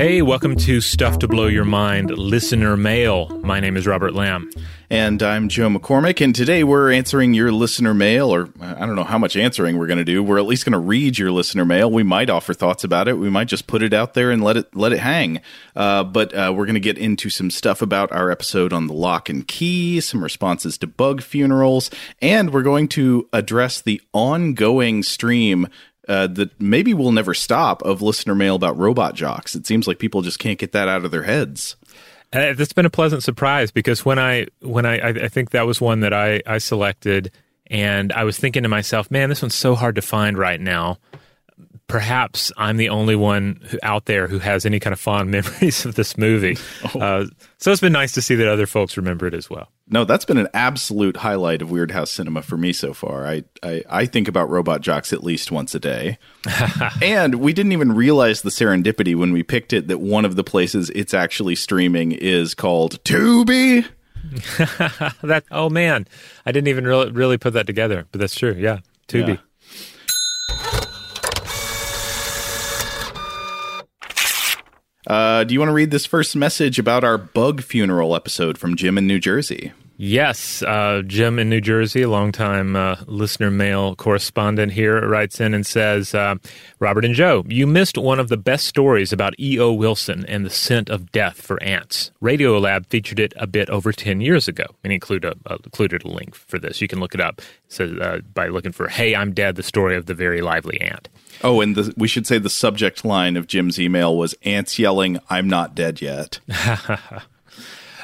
Hey, welcome to Stuff to Blow Your Mind listener mail. My name is Robert Lamb. And I'm Joe McCormick, and today we're answering your listener mail, or I don't know how much answering we're going to do. We're at least going to read your listener mail. We might offer thoughts about it. We might just put it out there and let it let it hang. Uh, but uh, we're going to get into some stuff about our episode on the lock and key, some responses to bug funerals, and we're going to address the ongoing stream uh, that maybe will never stop of listener mail about Robot Jox. It seems like people just can't get that out of their heads. Uh, that's been a pleasant surprise because when I when I I think that was one that I I selected and I was thinking to myself, man, this one's so hard to find right now perhaps I'm the only one who, out there who has any kind of fond memories of this movie. Oh. Uh, so it's been nice to see that other folks remember it as well. No, that's been an absolute highlight of Weirdhouse cinema for me so far. I, I, I think about Robot Jox at least once a day. and we didn't even realize the serendipity when we picked it that one of the places it's actually streaming is called Tubi. that oh man, I didn't even really really put that together, but that's true. Yeah, Tubi. Yeah. Uh, do you want to read this first message about our bug funeral episode from Jim in New Jersey? Yes, uh, Jim in New Jersey, a longtime uh, listener mail correspondent here, writes in and says, uh, Robert and Joe, you missed one of the best stories about E.O. Wilson and the scent of death for ants. Radiolab featured it a bit over 10 years ago and include a, uh, included a link for this. You can look it up so, uh, by looking for Hey, I'm Dead, the story of the very lively ant. Oh, and the, we should say the subject line of Jim's email was ants yelling, I'm not dead yet.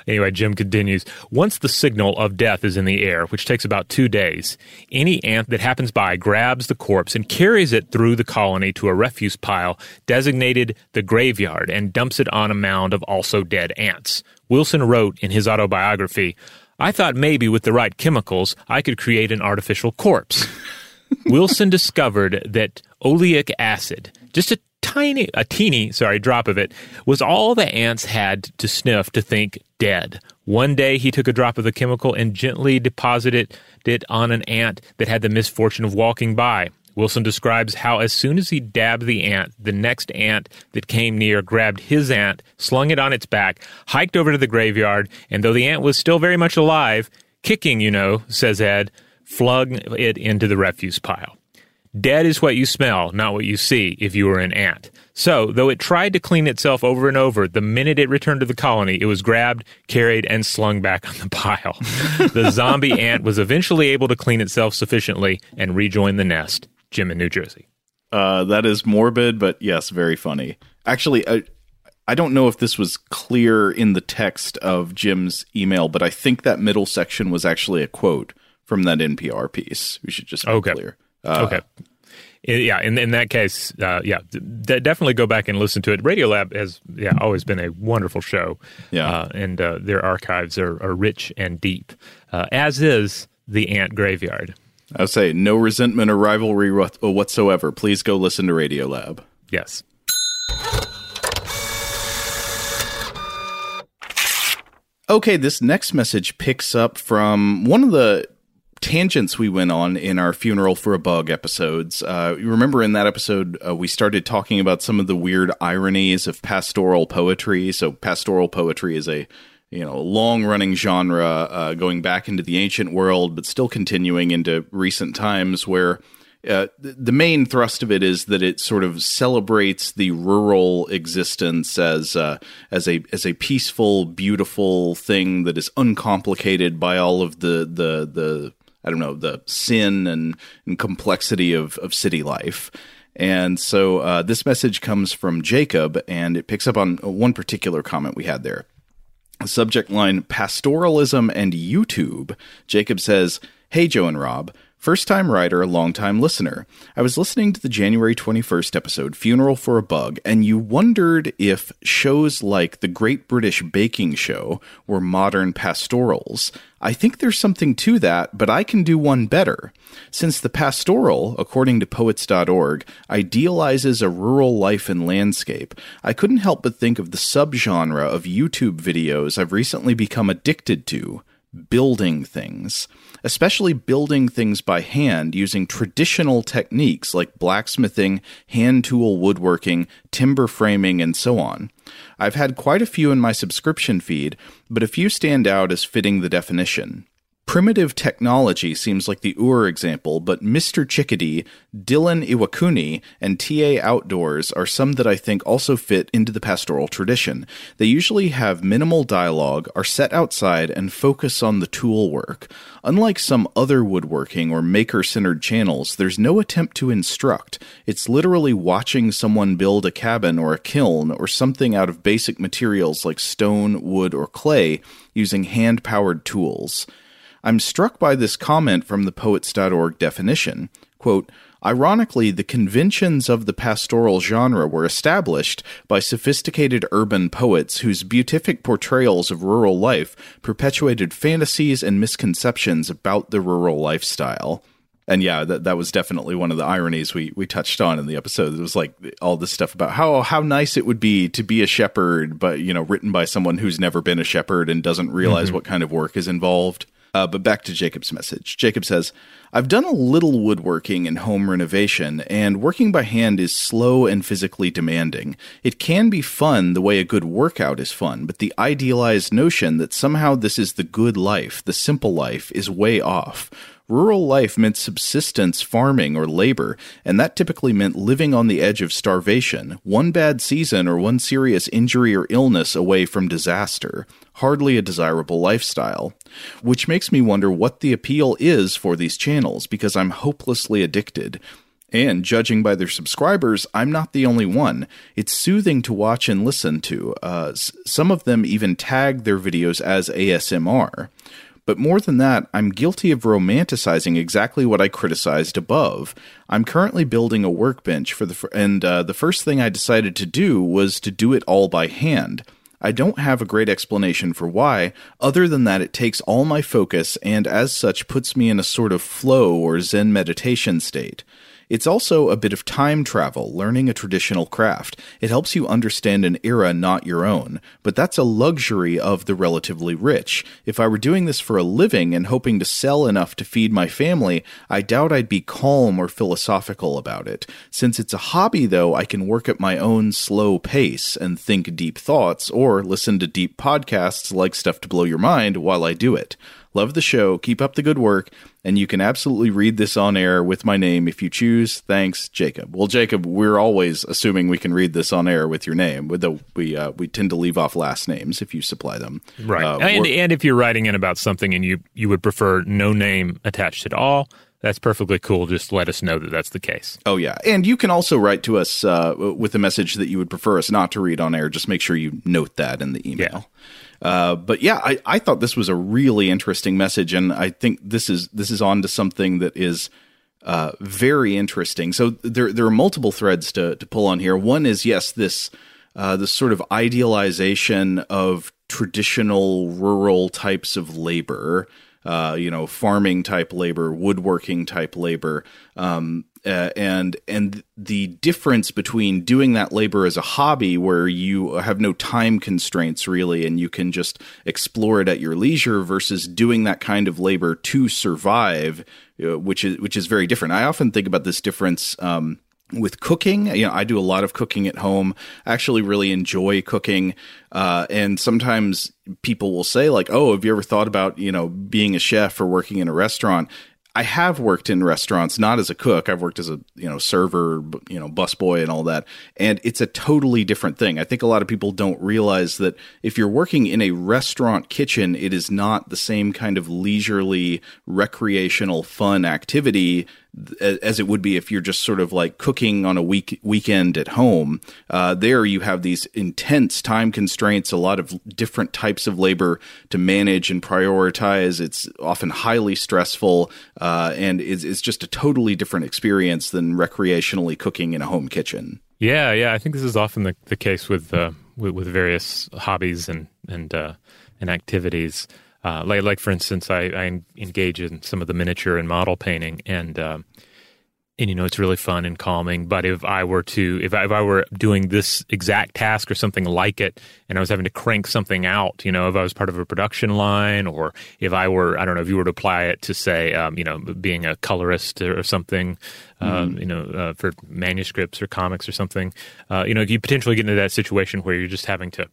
Anyway, Jim continues Once the signal of death is in the air, which takes about two days, any ant that happens by grabs the corpse and carries it through the colony to a refuse pile designated the graveyard and dumps it on a mound of also dead ants. Wilson wrote in his autobiography, I thought maybe with the right chemicals I could create an artificial corpse. Wilson discovered that oleic acid, just a tiny, a teeny, sorry, drop of it, was all the ants had to sniff to think dead. One day he took a drop of the chemical and gently deposited it on an ant that had the misfortune of walking by. Wilson describes how as soon as he dabbed the ant, the next ant that came near grabbed his ant, slung it on its back, hiked over to the graveyard, and though the ant was still very much alive, kicking, you know, says Ed, flung it into the refuse pile. Dead is what you smell, not what you see, if you were an ant. So, though it tried to clean itself over and over, the minute it returned to the colony, it was grabbed, carried, and slung back on the pile. the zombie ant was eventually able to clean itself sufficiently and rejoin the nest. Jim in New Jersey. Uh, that is morbid, but yes, very funny. Actually, I, I don't know if this was clear in the text of Jim's email, but I think that middle section was actually a quote from that NPR piece. We should just be okay. clear. Uh, okay. Yeah, in in that case, uh, yeah, d- definitely go back and listen to it. Radiolab has yeah always been a wonderful show. Yeah, uh, and uh, their archives are, are rich and deep, uh, as is the Ant Graveyard. I would say no resentment or rivalry whatsoever. Please go listen to Radiolab. Yes. Okay, this next message picks up from one of the tangents we went on in our funeral for a bug episodes. Uh, you remember in that episode uh, we started talking about some of the weird ironies of pastoral poetry. So pastoral poetry is a you know long running genre uh, going back into the ancient world, but still continuing into recent times where. Uh, the main thrust of it is that it sort of celebrates the rural existence as uh, as a as a peaceful, beautiful thing that is uncomplicated by all of the the the I don't know the sin and, and complexity of of city life. And so uh, this message comes from Jacob, and it picks up on one particular comment we had there. The subject line Pastoralism and YouTube. Jacob says, Hey, Joe and Rob. First time writer, long time listener. I was listening to the January 21st episode, Funeral for a Bug, and you wondered if shows like The Great British Baking Show were modern pastorals. I think there's something to that, but I can do one better. Since the pastoral, according to poets.org, idealizes a rural life and landscape, I couldn't help but think of the subgenre of YouTube videos I've recently become addicted to building things especially building things by hand using traditional techniques like blacksmithing, hand tool woodworking, timber framing, and so on. I've had quite a few in my subscription feed, but a few stand out as fitting the definition. Primitive technology seems like the Ur example, but Mr. Chickadee, Dylan Iwakuni, and TA Outdoors are some that I think also fit into the pastoral tradition. They usually have minimal dialogue, are set outside, and focus on the tool work. Unlike some other woodworking or maker centered channels, there's no attempt to instruct. It's literally watching someone build a cabin or a kiln or something out of basic materials like stone, wood, or clay using hand powered tools. I'm struck by this comment from the poets.org definition. Quote, Ironically, the conventions of the pastoral genre were established by sophisticated urban poets whose beatific portrayals of rural life perpetuated fantasies and misconceptions about the rural lifestyle. And yeah, that that was definitely one of the ironies we we touched on in the episode. It was like all this stuff about how how nice it would be to be a shepherd, but you know, written by someone who's never been a shepherd and doesn't realize mm-hmm. what kind of work is involved. Uh, but back to Jacob's message. Jacob says, I've done a little woodworking and home renovation, and working by hand is slow and physically demanding. It can be fun the way a good workout is fun, but the idealized notion that somehow this is the good life, the simple life, is way off. Rural life meant subsistence, farming, or labor, and that typically meant living on the edge of starvation, one bad season or one serious injury or illness away from disaster. Hardly a desirable lifestyle. Which makes me wonder what the appeal is for these channels, because I'm hopelessly addicted. And judging by their subscribers, I'm not the only one. It's soothing to watch and listen to. Uh, some of them even tag their videos as ASMR. But more than that, I'm guilty of romanticizing exactly what I criticized above. I'm currently building a workbench for the fr- and uh, the first thing I decided to do was to do it all by hand. I don't have a great explanation for why, other than that it takes all my focus and as such puts me in a sort of flow or Zen meditation state. It's also a bit of time travel, learning a traditional craft. It helps you understand an era not your own, but that's a luxury of the relatively rich. If I were doing this for a living and hoping to sell enough to feed my family, I doubt I'd be calm or philosophical about it. Since it's a hobby, though, I can work at my own slow pace and think deep thoughts or listen to deep podcasts like Stuff to Blow Your Mind while I do it. Love the show. Keep up the good work. And you can absolutely read this on air with my name if you choose. Thanks, Jacob. Well, Jacob, we're always assuming we can read this on air with your name. Though we uh, we tend to leave off last names if you supply them. Right. Uh, and, and if you're writing in about something and you, you would prefer no name attached at all, that's perfectly cool. Just let us know that that's the case. Oh yeah, and you can also write to us uh, with a message that you would prefer us not to read on air. Just make sure you note that in the email. Uh, but yeah, I, I thought this was a really interesting message, and I think this is this is on to something that is uh, very interesting. So there there are multiple threads to to pull on here. One is yes, this uh, this sort of idealization of traditional rural types of labor. Uh, you know, farming type labor, woodworking type labor, um, uh, and and the difference between doing that labor as a hobby, where you have no time constraints really, and you can just explore it at your leisure, versus doing that kind of labor to survive, uh, which is which is very different. I often think about this difference. Um, with cooking you know i do a lot of cooking at home i actually really enjoy cooking uh, and sometimes people will say like oh have you ever thought about you know being a chef or working in a restaurant I have worked in restaurants, not as a cook. I've worked as a you know server, you know busboy, and all that. And it's a totally different thing. I think a lot of people don't realize that if you're working in a restaurant kitchen, it is not the same kind of leisurely, recreational, fun activity as it would be if you're just sort of like cooking on a week weekend at home. Uh, there, you have these intense time constraints, a lot of different types of labor to manage and prioritize. It's often highly stressful, uh, and it's, it's just a totally different experience than recreationally cooking in a home kitchen. Yeah, yeah. I think this is often the, the case with, uh, with with various hobbies and and uh, and activities. Uh, like, like for instance, I, I engage in some of the miniature and model painting, and um, and you know it's really fun and calming. But if I were to, if I, if I were doing this exact task or something like it, and I was having to crank something out, you know, if I was part of a production line, or if I were, I don't know, if you were to apply it to say, um, you know, being a colorist or something, um, you know, uh, for manuscripts or comics or something, uh, you know, you potentially get into that situation where you're just having to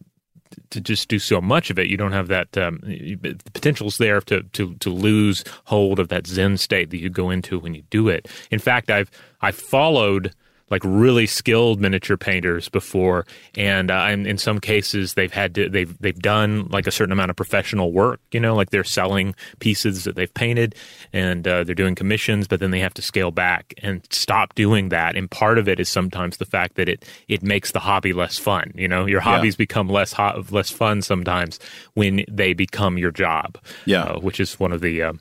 to just do so much of it, you don't have that um, the potential's there to, to to lose hold of that Zen state that you go into when you do it. In fact, I've I followed like really skilled miniature painters before, and uh, in, some cases they've had to they've they've done like a certain amount of professional work. You know, like they're selling pieces that they've painted, and uh, they're doing commissions, but then they have to scale back and stop doing that. And part of it is sometimes the fact that it it makes the hobby less fun. You know, your hobbies become less ho- less fun sometimes when they become your job. Yeah. uh, which is one of the uh,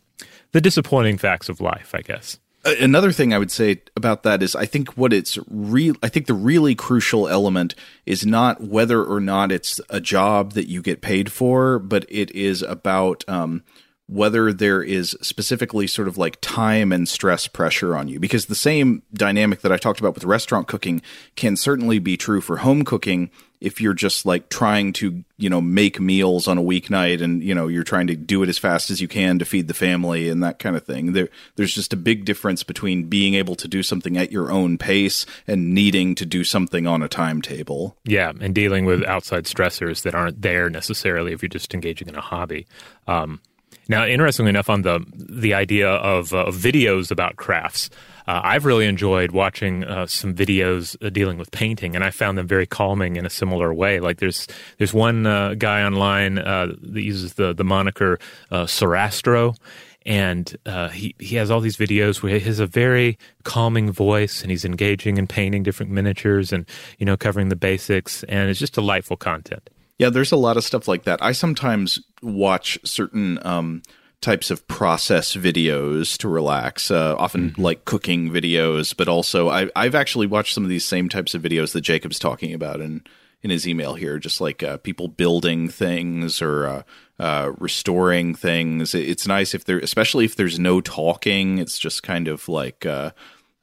the disappointing facts of life, I guess. Uh, Another thing I would say about that is I think what it's real I think the really crucial element is not whether or not it's a job that you get paid for, but it is about um, whether there is specifically sort of like time and stress pressure on you. Because the same dynamic that I talked about with restaurant cooking can certainly be true for home cooking if you're just like trying to, you know, make meals on a weeknight and, you know, you're trying to do it as fast as you can to feed the family and that kind of thing. There there's just a big difference between being able to do something at your own pace and needing to do something on a timetable. Yeah, and dealing with outside stressors that aren't there necessarily if you're just engaging in a hobby. Um, now, interestingly enough, on the the idea of uh, videos about crafts, uh, I've really enjoyed watching uh, some videos uh, dealing with painting, and I found them very calming in a similar way. Like there's there's one uh, guy online uh, that uses the the moniker uh, Sorastro, and uh, he he has all these videos where he has a very calming voice, and he's engaging in painting different miniatures, and you know covering the basics, and it's just delightful content. Yeah, there's a lot of stuff like that. I sometimes watch certain um, types of process videos to relax, uh, often like cooking videos, but also I, I've actually watched some of these same types of videos that Jacob's talking about in, in his email here, just like uh, people building things or uh, uh, restoring things. It- It's nice if there, especially if there's no talking, it's just kind of like uh,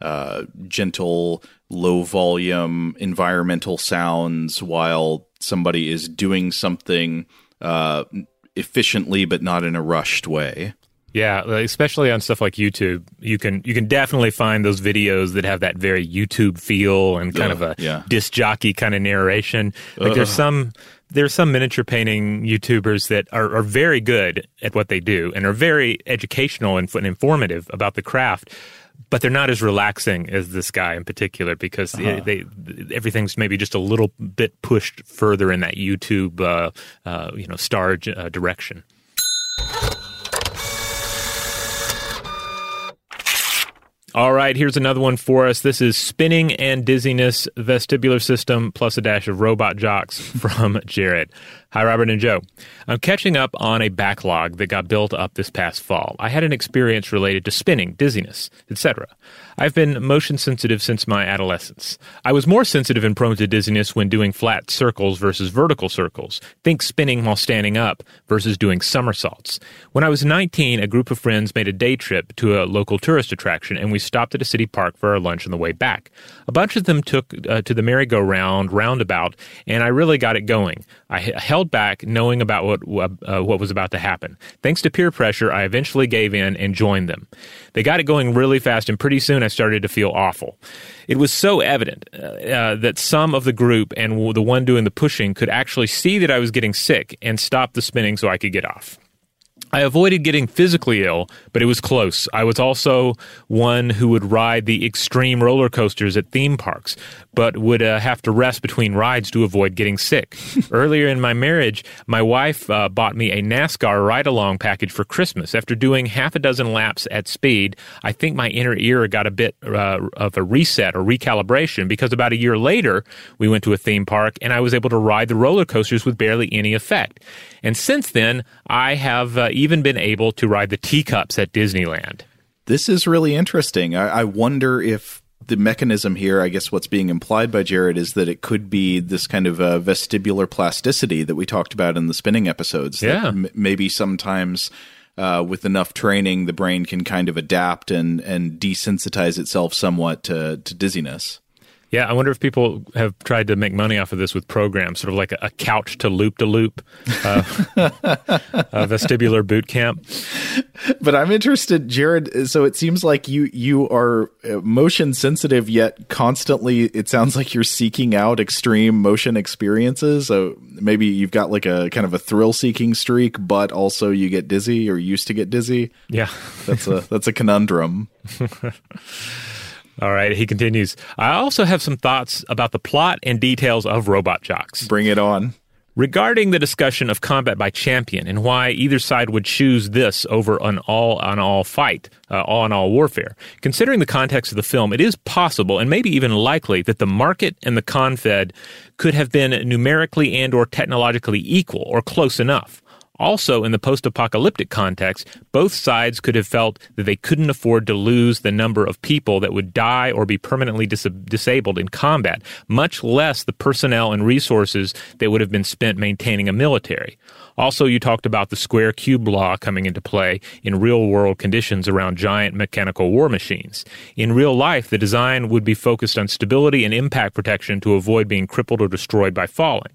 uh, gentle, low volume environmental sounds while somebody is doing something uh, efficiently but not in a rushed way. Yeah, especially on stuff like YouTube, you can you can definitely find those videos that have that very YouTube feel and kind Ugh, of a yeah. disc jockey kind of narration. Like there's some there's some miniature painting YouTubers that are, are very good at what they do and are very educational and, and informative about the craft but they're not as relaxing as this guy in particular because uh-huh. they, they, everything's maybe just a little bit pushed further in that YouTube uh, uh, you know star uh, direction. All right, here's another one for us. This is Spinning and Dizziness Vestibular System plus a dash of Robot Jox from Jared. Hi, Robert and Joe. I'm catching up on a backlog that got built up this past fall. I had an experience related to spinning, dizziness, etc. I've been motion sensitive since my adolescence. I was more sensitive and prone to dizziness when doing flat circles versus vertical circles. Think spinning while standing up versus doing somersaults. When I was 19, a group of friends made a day trip to a local tourist attraction and we stopped at a city park for our lunch on the way back. A bunch of them took uh, to the merry-go-round roundabout and I really got it going. I held held back, knowing about what uh, what was about to happen. Thanks to peer pressure, I eventually gave in and joined them. They got it going really fast, and pretty soon I started to feel awful. It was so evident uh, uh, that some of the group and the one doing the pushing could actually see that I was getting sick and stop the spinning so I could get off. I avoided getting physically ill, but it was close. I was also one who would ride the extreme roller coasters at theme parks, but would uh, have to rest between rides to avoid getting sick. Earlier in my marriage, my wife uh, bought me a NASCAR ride along package for Christmas. After doing half a dozen laps at speed, I think my inner ear got a bit uh, of a reset or recalibration because about a year later, we went to a theme park and I was able to ride the roller coasters with barely any effect. And since then, I have uh, even been able to ride the teacups at Disneyland. This is really interesting. I, I wonder if the mechanism here, I guess what's being implied by Jared is that it could be this kind of uh, vestibular plasticity that we talked about in the spinning episodes. Yeah. M- maybe sometimes uh, with enough training, the brain can kind of adapt and, and desensitize itself somewhat to, to dizziness. Yeah, I wonder if people have tried to make money off of this with programs, sort of like a, a couch to loop to loop, uh, a vestibular boot camp. But I'm interested, Jared. So it seems like you you are uh, motion sensitive, yet constantly. It sounds like you're seeking out extreme motion experiences. So maybe you've got like a kind of a thrill seeking streak, but also you get dizzy or used to get dizzy. Yeah, that's a that's a conundrum. All right, he continues. I also have some thoughts about the plot and details of Robot Jox. Bring it on. Regarding the discussion of combat by champion and why either side would choose this over an all on all fight, uh, all on all warfare, considering the context of the film, it is possible and maybe even likely that the market and the confed could have been numerically and or technologically equal or close enough. Also, in the post apocalyptic context, both sides could have felt that they couldn't afford to lose the number of people that would die or be permanently dis- disabled in combat, much less the personnel and resources that would have been spent maintaining a military. Also, you talked about the square cube law coming into play in real world conditions around giant mechanical war machines. In real life, the design would be focused on stability and impact protection to avoid being crippled or destroyed by falling.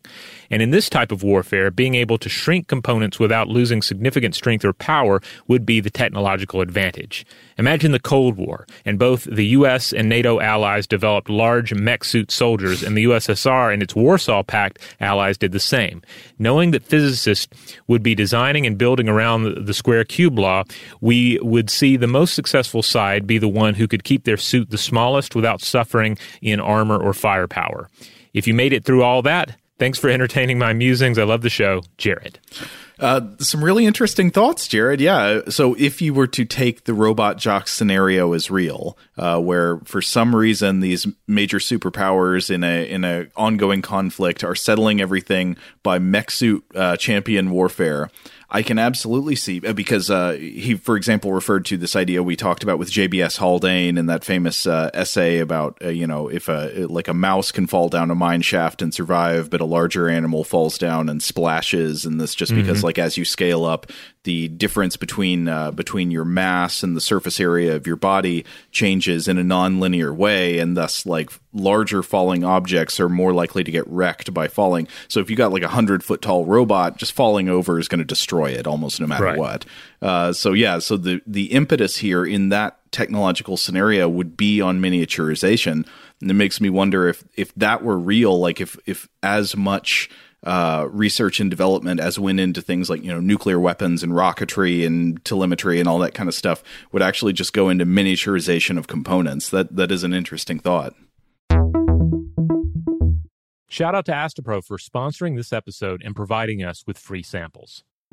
And in this type of warfare, being able to shrink components without losing significant strength or power would be the technological advantage. Imagine the Cold War, and both the U.S. and NATO allies developed large mech suit soldiers, and the USSR and its Warsaw Pact allies did the same. Knowing that physicists would be designing and building around the square cube law, we would see the most successful side be the one who could keep their suit the smallest without suffering in armor or firepower. If you made it through all that, thanks for entertaining my musings. I love the show, Jared. Uh, some really interesting thoughts, Jared. Yeah. So if you were to take the Robot Jox scenario as real, uh, where for some reason these major superpowers in a in a ongoing conflict are settling everything by mech suit uh, champion warfare, I can absolutely see uh, because uh, he, for example, referred to this idea we talked about with JBS Haldane in that famous uh, essay about uh, you know if a like a mouse can fall down a mine shaft and survive, but a larger animal falls down and splashes, and this just mm-hmm. because like as you scale up, the difference between uh, between your mass and the surface area of your body changes in a non-linear way and thus like larger falling objects are more likely to get wrecked by falling. So if you got like a hundred foot tall robot just falling over is going to destroy it almost no matter right. what. Uh, so yeah so the the impetus here in that technological scenario would be on miniaturization. And it makes me wonder if if that were real like if if as much uh, research and development as went into things like you know nuclear weapons and rocketry and telemetry and all that kind of stuff would actually just go into miniaturization of components. That that is an interesting thought. Shout out to Astepro for sponsoring this episode and providing us with free samples.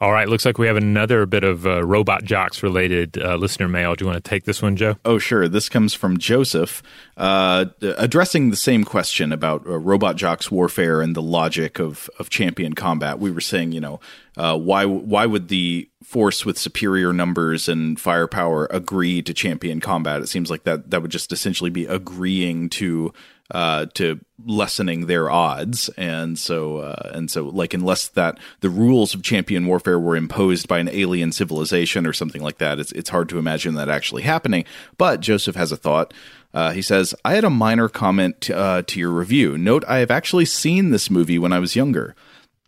All right, looks like we have another bit of uh, Robot Jox related uh, listener mail. Do you want to take this one, Joe? Oh, sure. This comes from Joseph, uh, addressing the same question about uh, Robot Jox warfare and the logic of, of champion combat. We were saying, you know, uh, why why would the force with superior numbers and firepower agree to champion combat? It seems like that that would just essentially be agreeing to uh, to lessening their odds, and so uh, and so like unless that the rules of champion warfare were imposed by an alien civilization or something like that, it's it's hard to imagine that actually happening. But Joseph has a thought. Uh, he says, "I had a minor comment uh, to your review. Note, I have actually seen this movie when I was younger."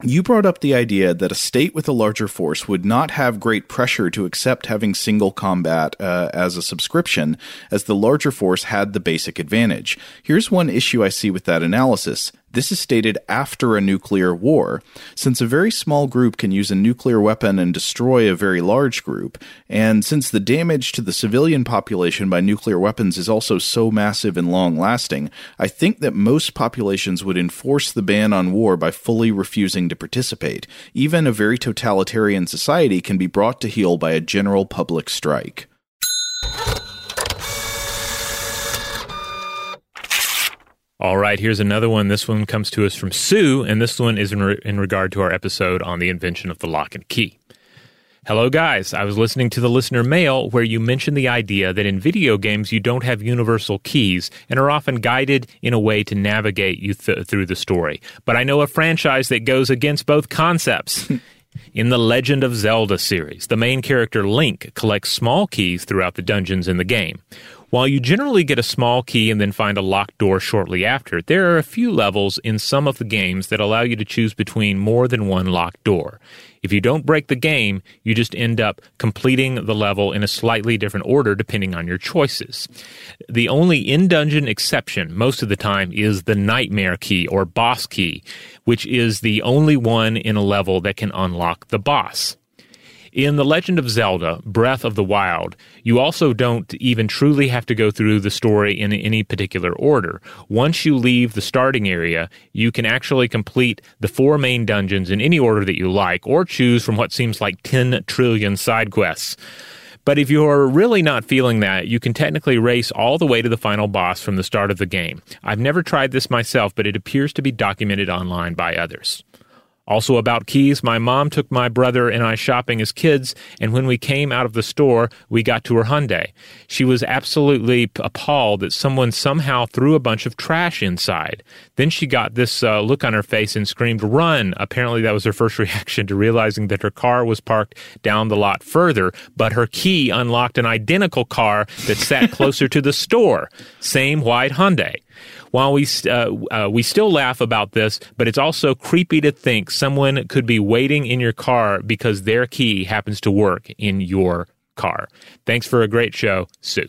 You brought up the idea that a state with a larger force would not have great pressure to accept having single combat uh, as a subscription, as the larger force had the basic advantage. Here's one issue I see with that analysis. This is stated after a nuclear war. Since a very small group can use a nuclear weapon and destroy a very large group, and since the damage to the civilian population by nuclear weapons is also so massive and long lasting, I think that most populations would enforce the ban on war by fully refusing to participate. Even a very totalitarian society can be brought to heel by a general public strike. All right, here's another one. This one comes to us from Sue, and this one is in, re- in regard to our episode on the invention of the lock and key. Hello, guys. I was listening to the listener mail where you mentioned the idea that in video games you don't have universal keys and are often guided in a way to navigate you th- through the story. But I know a franchise that goes against both concepts. In the Legend of Zelda series, the main character Link collects small keys throughout the dungeons in the game. While you generally get a small key and then find a locked door shortly after, there are a few levels in some of the games that allow you to choose between more than one locked door. If you don't break the game, you just end up completing the level in a slightly different order depending on your choices. The only in dungeon exception most of the time is the nightmare key or boss key, which is the only one in a level that can unlock the boss. In The Legend of Zelda Breath of the Wild, you also don't even truly have to go through the story in any particular order. Once you leave the starting area, you can actually complete the four main dungeons in any order that you like, or choose from what seems like 10 trillion side quests. But if you're really not feeling that, you can technically race all the way to the final boss from the start of the game. I've never tried this myself, but it appears to be documented online by others. Also, about keys, my mom took my brother and I shopping as kids, and when we came out of the store, we got to her Hyundai. She was absolutely appalled that someone somehow threw a bunch of trash inside. Then she got this uh, look on her face and screamed, Run! Apparently, that was her first reaction to realizing that her car was parked down the lot further, but her key unlocked an identical car that sat closer to the store. Same white Hyundai. While we uh, uh, we still laugh about this, but it's also creepy to think someone could be waiting in your car because their key happens to work in your car. Thanks for a great show, Sue.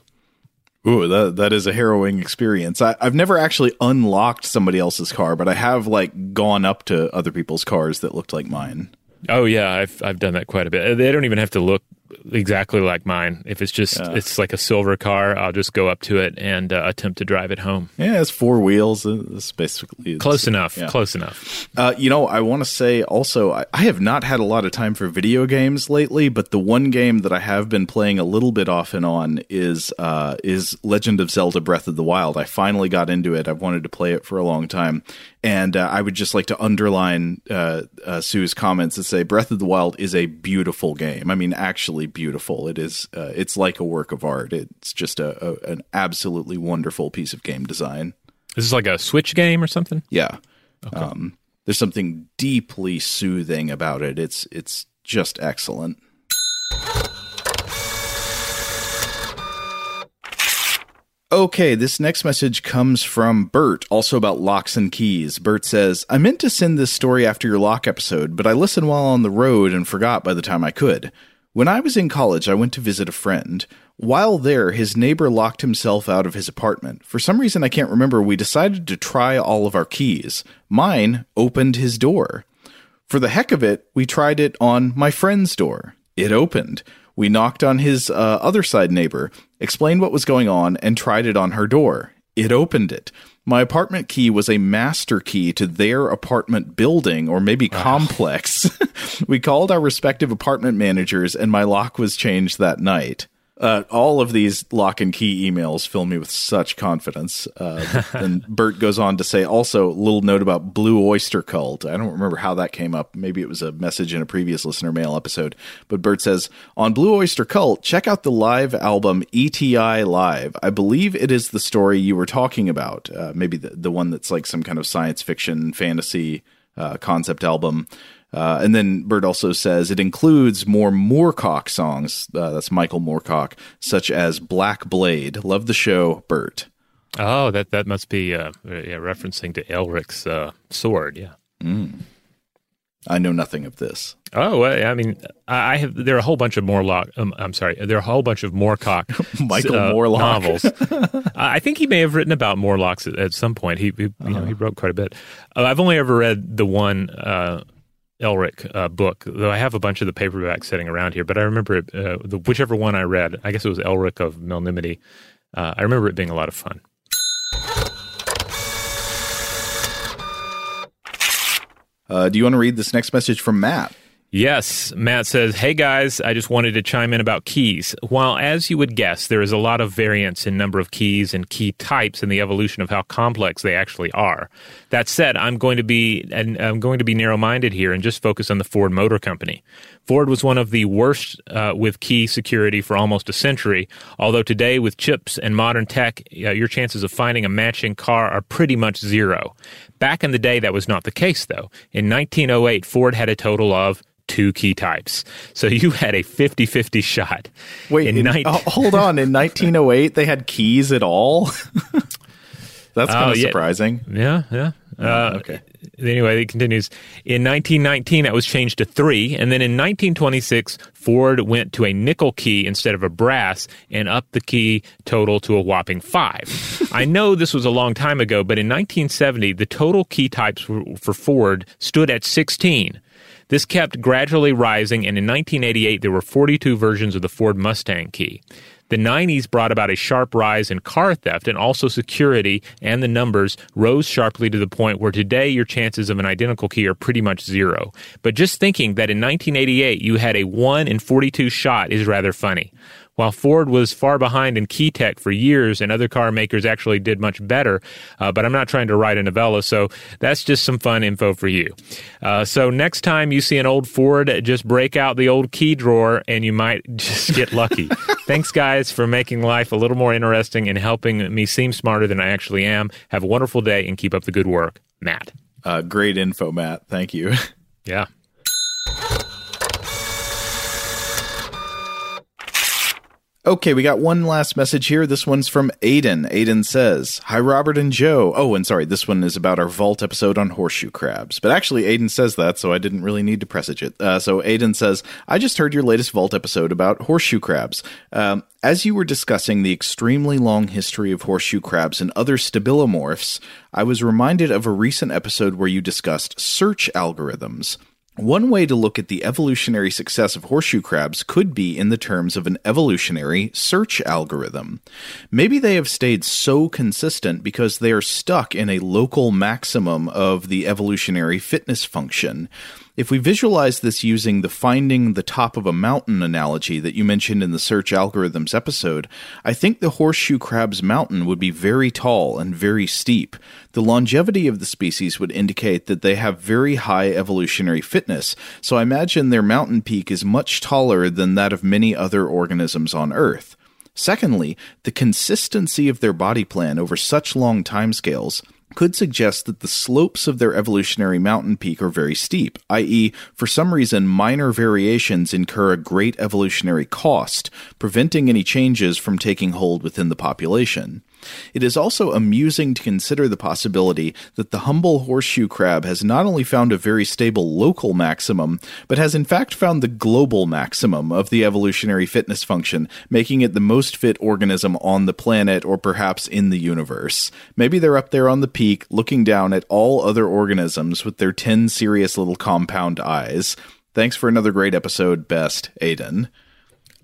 Ooh, that that is a harrowing experience. I, have never actually unlocked somebody else's car, but I have like gone up to other people's cars that looked like mine. Oh yeah, I've I've done that quite a bit. They don't even have to look exactly like mine. If it's just yeah. it's like a silver car, I'll just go up to it and uh, attempt to drive it home. Yeah, it's four wheels. It's basically it's, close enough. Yeah. Close enough. Uh, you know, I want to say also, I, I, have not had a lot of time for video games lately, but the one game that I have been playing a little bit off and on is uh, is Legend of Zelda: Breath of the Wild. I finally got into it. I've wanted to play it for a long time, and uh, I would just like to underline uh, uh, Sue's comments and say Breath of the Wild is a beautiful game. I mean, actually beautiful. It is. Uh, it's like a work of art. It's just a, a, an absolutely wonderful piece of game design. This is like a Switch game or something. Yeah. Okay. Um, there's something deeply soothing about it. It's it's just excellent. Okay, this next message comes from Bert, also about locks and keys. Bert says, I meant to send this story after your lock episode, but I listened while on the road and forgot by the time I could. When I was in college, I went to visit a friend. While there, his neighbor locked himself out of his apartment. For some reason I can't remember, we decided to try all of our keys. Mine opened his door. For the heck of it, we tried it on my friend's door. It opened. We knocked on his uh, other side neighbor, explained what was going on, and tried it on her door. It opened it. My apartment key was a master key to their apartment building or maybe complex. we called our respective apartment managers and my lock was changed that night. Uh, all of these lock and key emails fill me with such confidence. Uh, and Bert goes on to say also, a little note about Blue Oyster Cult. I don't remember how that came up. Maybe it was a message in a previous listener mail episode. But Bert says, on Blue Oyster Cult, check out the live album ETI Live. I believe it is the story you were talking about. Uh, maybe the, the one that's like some kind of science fiction fantasy uh, concept album. Uh, and then Bert also says it includes more Moorcock songs. Uh, that's Michael Moorcock, such as Black Blade. Love the show, Bert. Oh, that that must be uh, yeah, referencing to Elric's uh, sword. Yeah. Mm. I know nothing of this. Oh, I mean, I have. There are a whole bunch of Morlock. Um, I'm sorry. There are a whole bunch of Moorcock Michael uh, Morlock novels. I think he may have written about Morlocks at, at some point. He, he you know, he wrote quite a bit. Uh, I've only ever read the one uh, Elric uh, book, though I have a bunch of the paperbacks sitting around here. But I remember it, uh, the, whichever one I read. I guess it was Elric of Melnimity. Uh, I remember it being a lot of fun. Uh, do you want to read this next message from Matt? Yes, Matt says, Hey guys, I just wanted to chime in about keys. While, as you would guess, there is a lot of variance in number of keys and key types in the evolution of how complex they actually are. That said, I'm going to be and I'm going to be narrow-minded here and just focus on the Ford Motor Company. Ford was one of the worst uh, with key security for almost a century, although today with chips and modern tech, uh, your chances of finding a matching car are pretty much zero. Back in the day, that was not the case, though. In 1908, Ford had a total of two key types. So you had a 50 50 shot. Wait, in, in 19- oh, hold on. In 1908, they had keys at all? That's kind of yeah. surprising. Yeah, yeah. Uh, okay. Anyway, it continues. In 1919, that was changed to three. And then in 1926, Ford went to a nickel key instead of a brass and upped the key total to a whopping five. I know this was a long time ago, but in 1970, the total key types for Ford stood at 16. This kept gradually rising, and in 1988, there were 42 versions of the Ford Mustang key. The 90s brought about a sharp rise in car theft, and also security and the numbers rose sharply to the point where today your chances of an identical key are pretty much zero. But just thinking that in 1988 you had a 1 in 42 shot is rather funny. While Ford was far behind in key tech for years and other car makers actually did much better, uh, but I'm not trying to write a novella, so that's just some fun info for you. Uh, so next time you see an old Ford, just break out the old key drawer and you might just get lucky. Thanks, guys, for making life a little more interesting and helping me seem smarter than I actually am. Have a wonderful day and keep up the good work. Matt. Uh, great info, Matt. Thank you. Yeah. Okay, we got one last message here. This one's from Aiden. Aiden says, Hi, Robert and Joe. Oh, and sorry, this one is about our vault episode on horseshoe crabs. But actually, Aiden says that, so I didn't really need to presage it. Uh, so Aiden says, I just heard your latest vault episode about horseshoe crabs. Um, as you were discussing the extremely long history of horseshoe crabs and other stabilomorphs, I was reminded of a recent episode where you discussed search algorithms. One way to look at the evolutionary success of horseshoe crabs could be in the terms of an evolutionary search algorithm. Maybe they have stayed so consistent because they are stuck in a local maximum of the evolutionary fitness function. If we visualize this using the finding the top of a mountain analogy that you mentioned in the search algorithms episode, I think the horseshoe crab's mountain would be very tall and very steep. The longevity of the species would indicate that they have very high evolutionary fitness, so I imagine their mountain peak is much taller than that of many other organisms on Earth. Secondly, the consistency of their body plan over such long timescales could suggest that the slopes of their evolutionary mountain peak are very steep, i.e., for some reason, minor variations incur a great evolutionary cost, preventing any changes from taking hold within the population. It is also amusing to consider the possibility that the humble horseshoe crab has not only found a very stable local maximum, but has in fact found the global maximum of the evolutionary fitness function, making it the most fit organism on the planet or perhaps in the universe. Maybe they're up there on the peak looking down at all other organisms with their 10 serious little compound eyes. Thanks for another great episode, best, Aiden.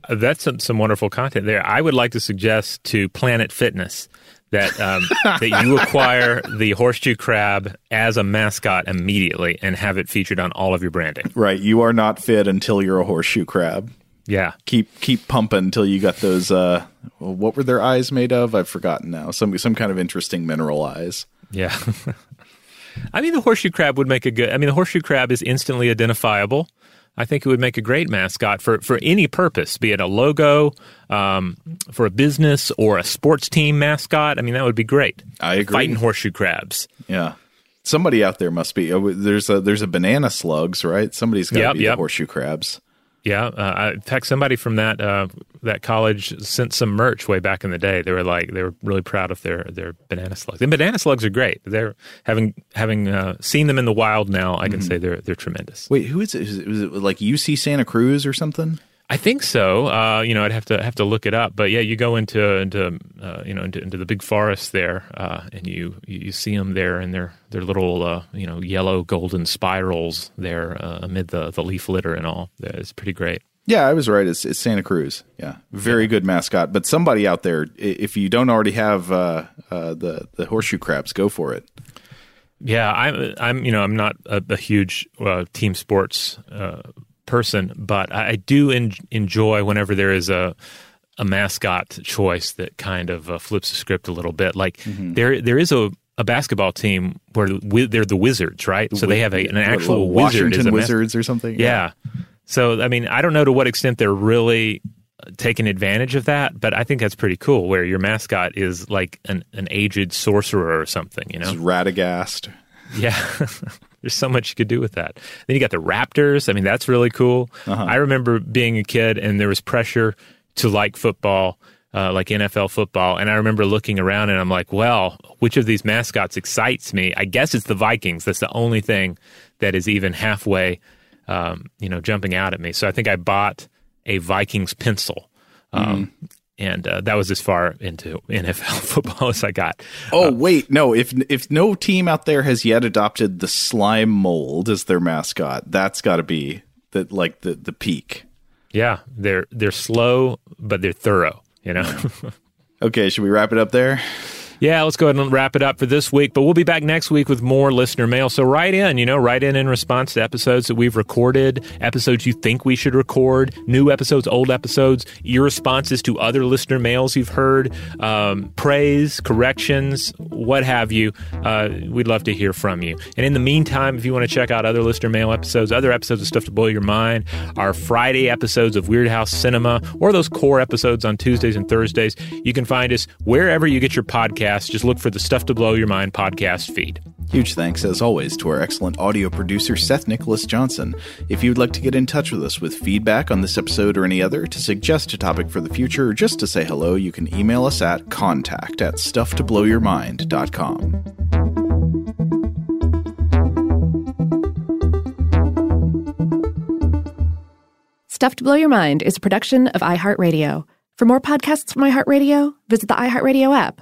That's some, some wonderful content there. I would like to suggest to Planet Fitness that um, that you acquire the horseshoe crab as a mascot immediately and have it featured on all of your branding. Right. You are not fit until you're a horseshoe crab. Yeah. Keep keep pumping until you got those. Uh, what were their eyes made of? I've forgotten now. Some some kind of interesting mineral eyes. Yeah. I mean, the horseshoe crab would make a good. I mean, the horseshoe crab is instantly identifiable. I think it would make a great mascot for, for any purpose, be it a logo, um, for a business or a sports team mascot. I mean, that would be great. I agree. Fighting horseshoe crabs. Yeah. Somebody out there must be. Oh, there's a there's a banana slugs, right? Somebody's got to Yep, be yep. the horseshoe crabs. Yeah, uh, in fact, somebody from that uh, that college sent some merch way back in the day. They were like, they were really proud of their their banana slugs. And banana slugs are great. They're having having uh, seen them in the wild now. I can say they're they're tremendous. Wait, who is it? Is it, was it like UC Santa Cruz or something? I think so. Uh, you know, I'd have to have to look it up. But yeah, you go into into uh, you know into, into the big forest there, uh, and you you see them there in their their little uh, you know yellow golden spirals there uh, amid the the leaf litter and all. It's pretty great. Yeah, I was right. It's, it's Santa Cruz. Yeah, very good mascot. But somebody out there, if you don't already have uh, uh, the the horseshoe crabs, go for it. Yeah, I'm. I'm. You know, I'm not a, a huge uh, team sports uh, person, but I, do en- enjoy whenever there is a a mascot choice that kind of uh, flips the script a little bit. Like there, there is a, a basketball team where wi- they're the Wizards, right? so they have a, an actual what, wizard Washington Wizards or something. yeah. So I mean, I don't know to what extent they're really taking advantage of that, but I think that's pretty cool. Where your mascot is like an, an aged sorcerer or something, you know? It's Radagast. Yeah. There's so much you could do with that. Then you got the Raptors. I mean, that's really cool. I remember being a kid and there was pressure to like football, uh, like NFL football. And I remember looking around and I'm like, well, which of these mascots excites me? I guess it's the Vikings. That's the only thing that is even halfway, um, you know, jumping out at me. So I think I bought a Vikings pencil. Um, And uh, that was as far into NFL football as I got. Oh wait, no. If if no team out there has yet adopted the slime mold as their mascot, that's got to be the like the the peak. Yeah, they're they're slow, but they're thorough. You know. Okay, should we wrap it up there? Yeah, let's go ahead and wrap it up for this week. But we'll be back next week with more listener mail. So write in, you know, write in in response to episodes that we've recorded, episodes you think we should record, new episodes, old episodes, your responses to other listener mails you've heard, um, praise, corrections, what have you. Uh, we'd love to hear from you. And in the meantime, if you want to check out other listener mail episodes, other episodes of Stuff to Blow Your Mind, our Friday episodes of Weirdhouse Cinema, or those core episodes on Tuesdays and Thursdays, you can find us wherever you get your podcasts. Just look for the Stuff to Blow Your Mind podcast feed. Huge thanks, as always, to our excellent audio producer, Seth Nicholas Johnson. If you'd like to get in touch with us with feedback on this episode or any other, to suggest a topic for the future, or just to say hello, you can email us at contact at stufftoblowyourmind.com. Stuff to Blow Your Mind is a production of iHeartRadio. For more podcasts from iHeartRadio, visit the iHeartRadio app,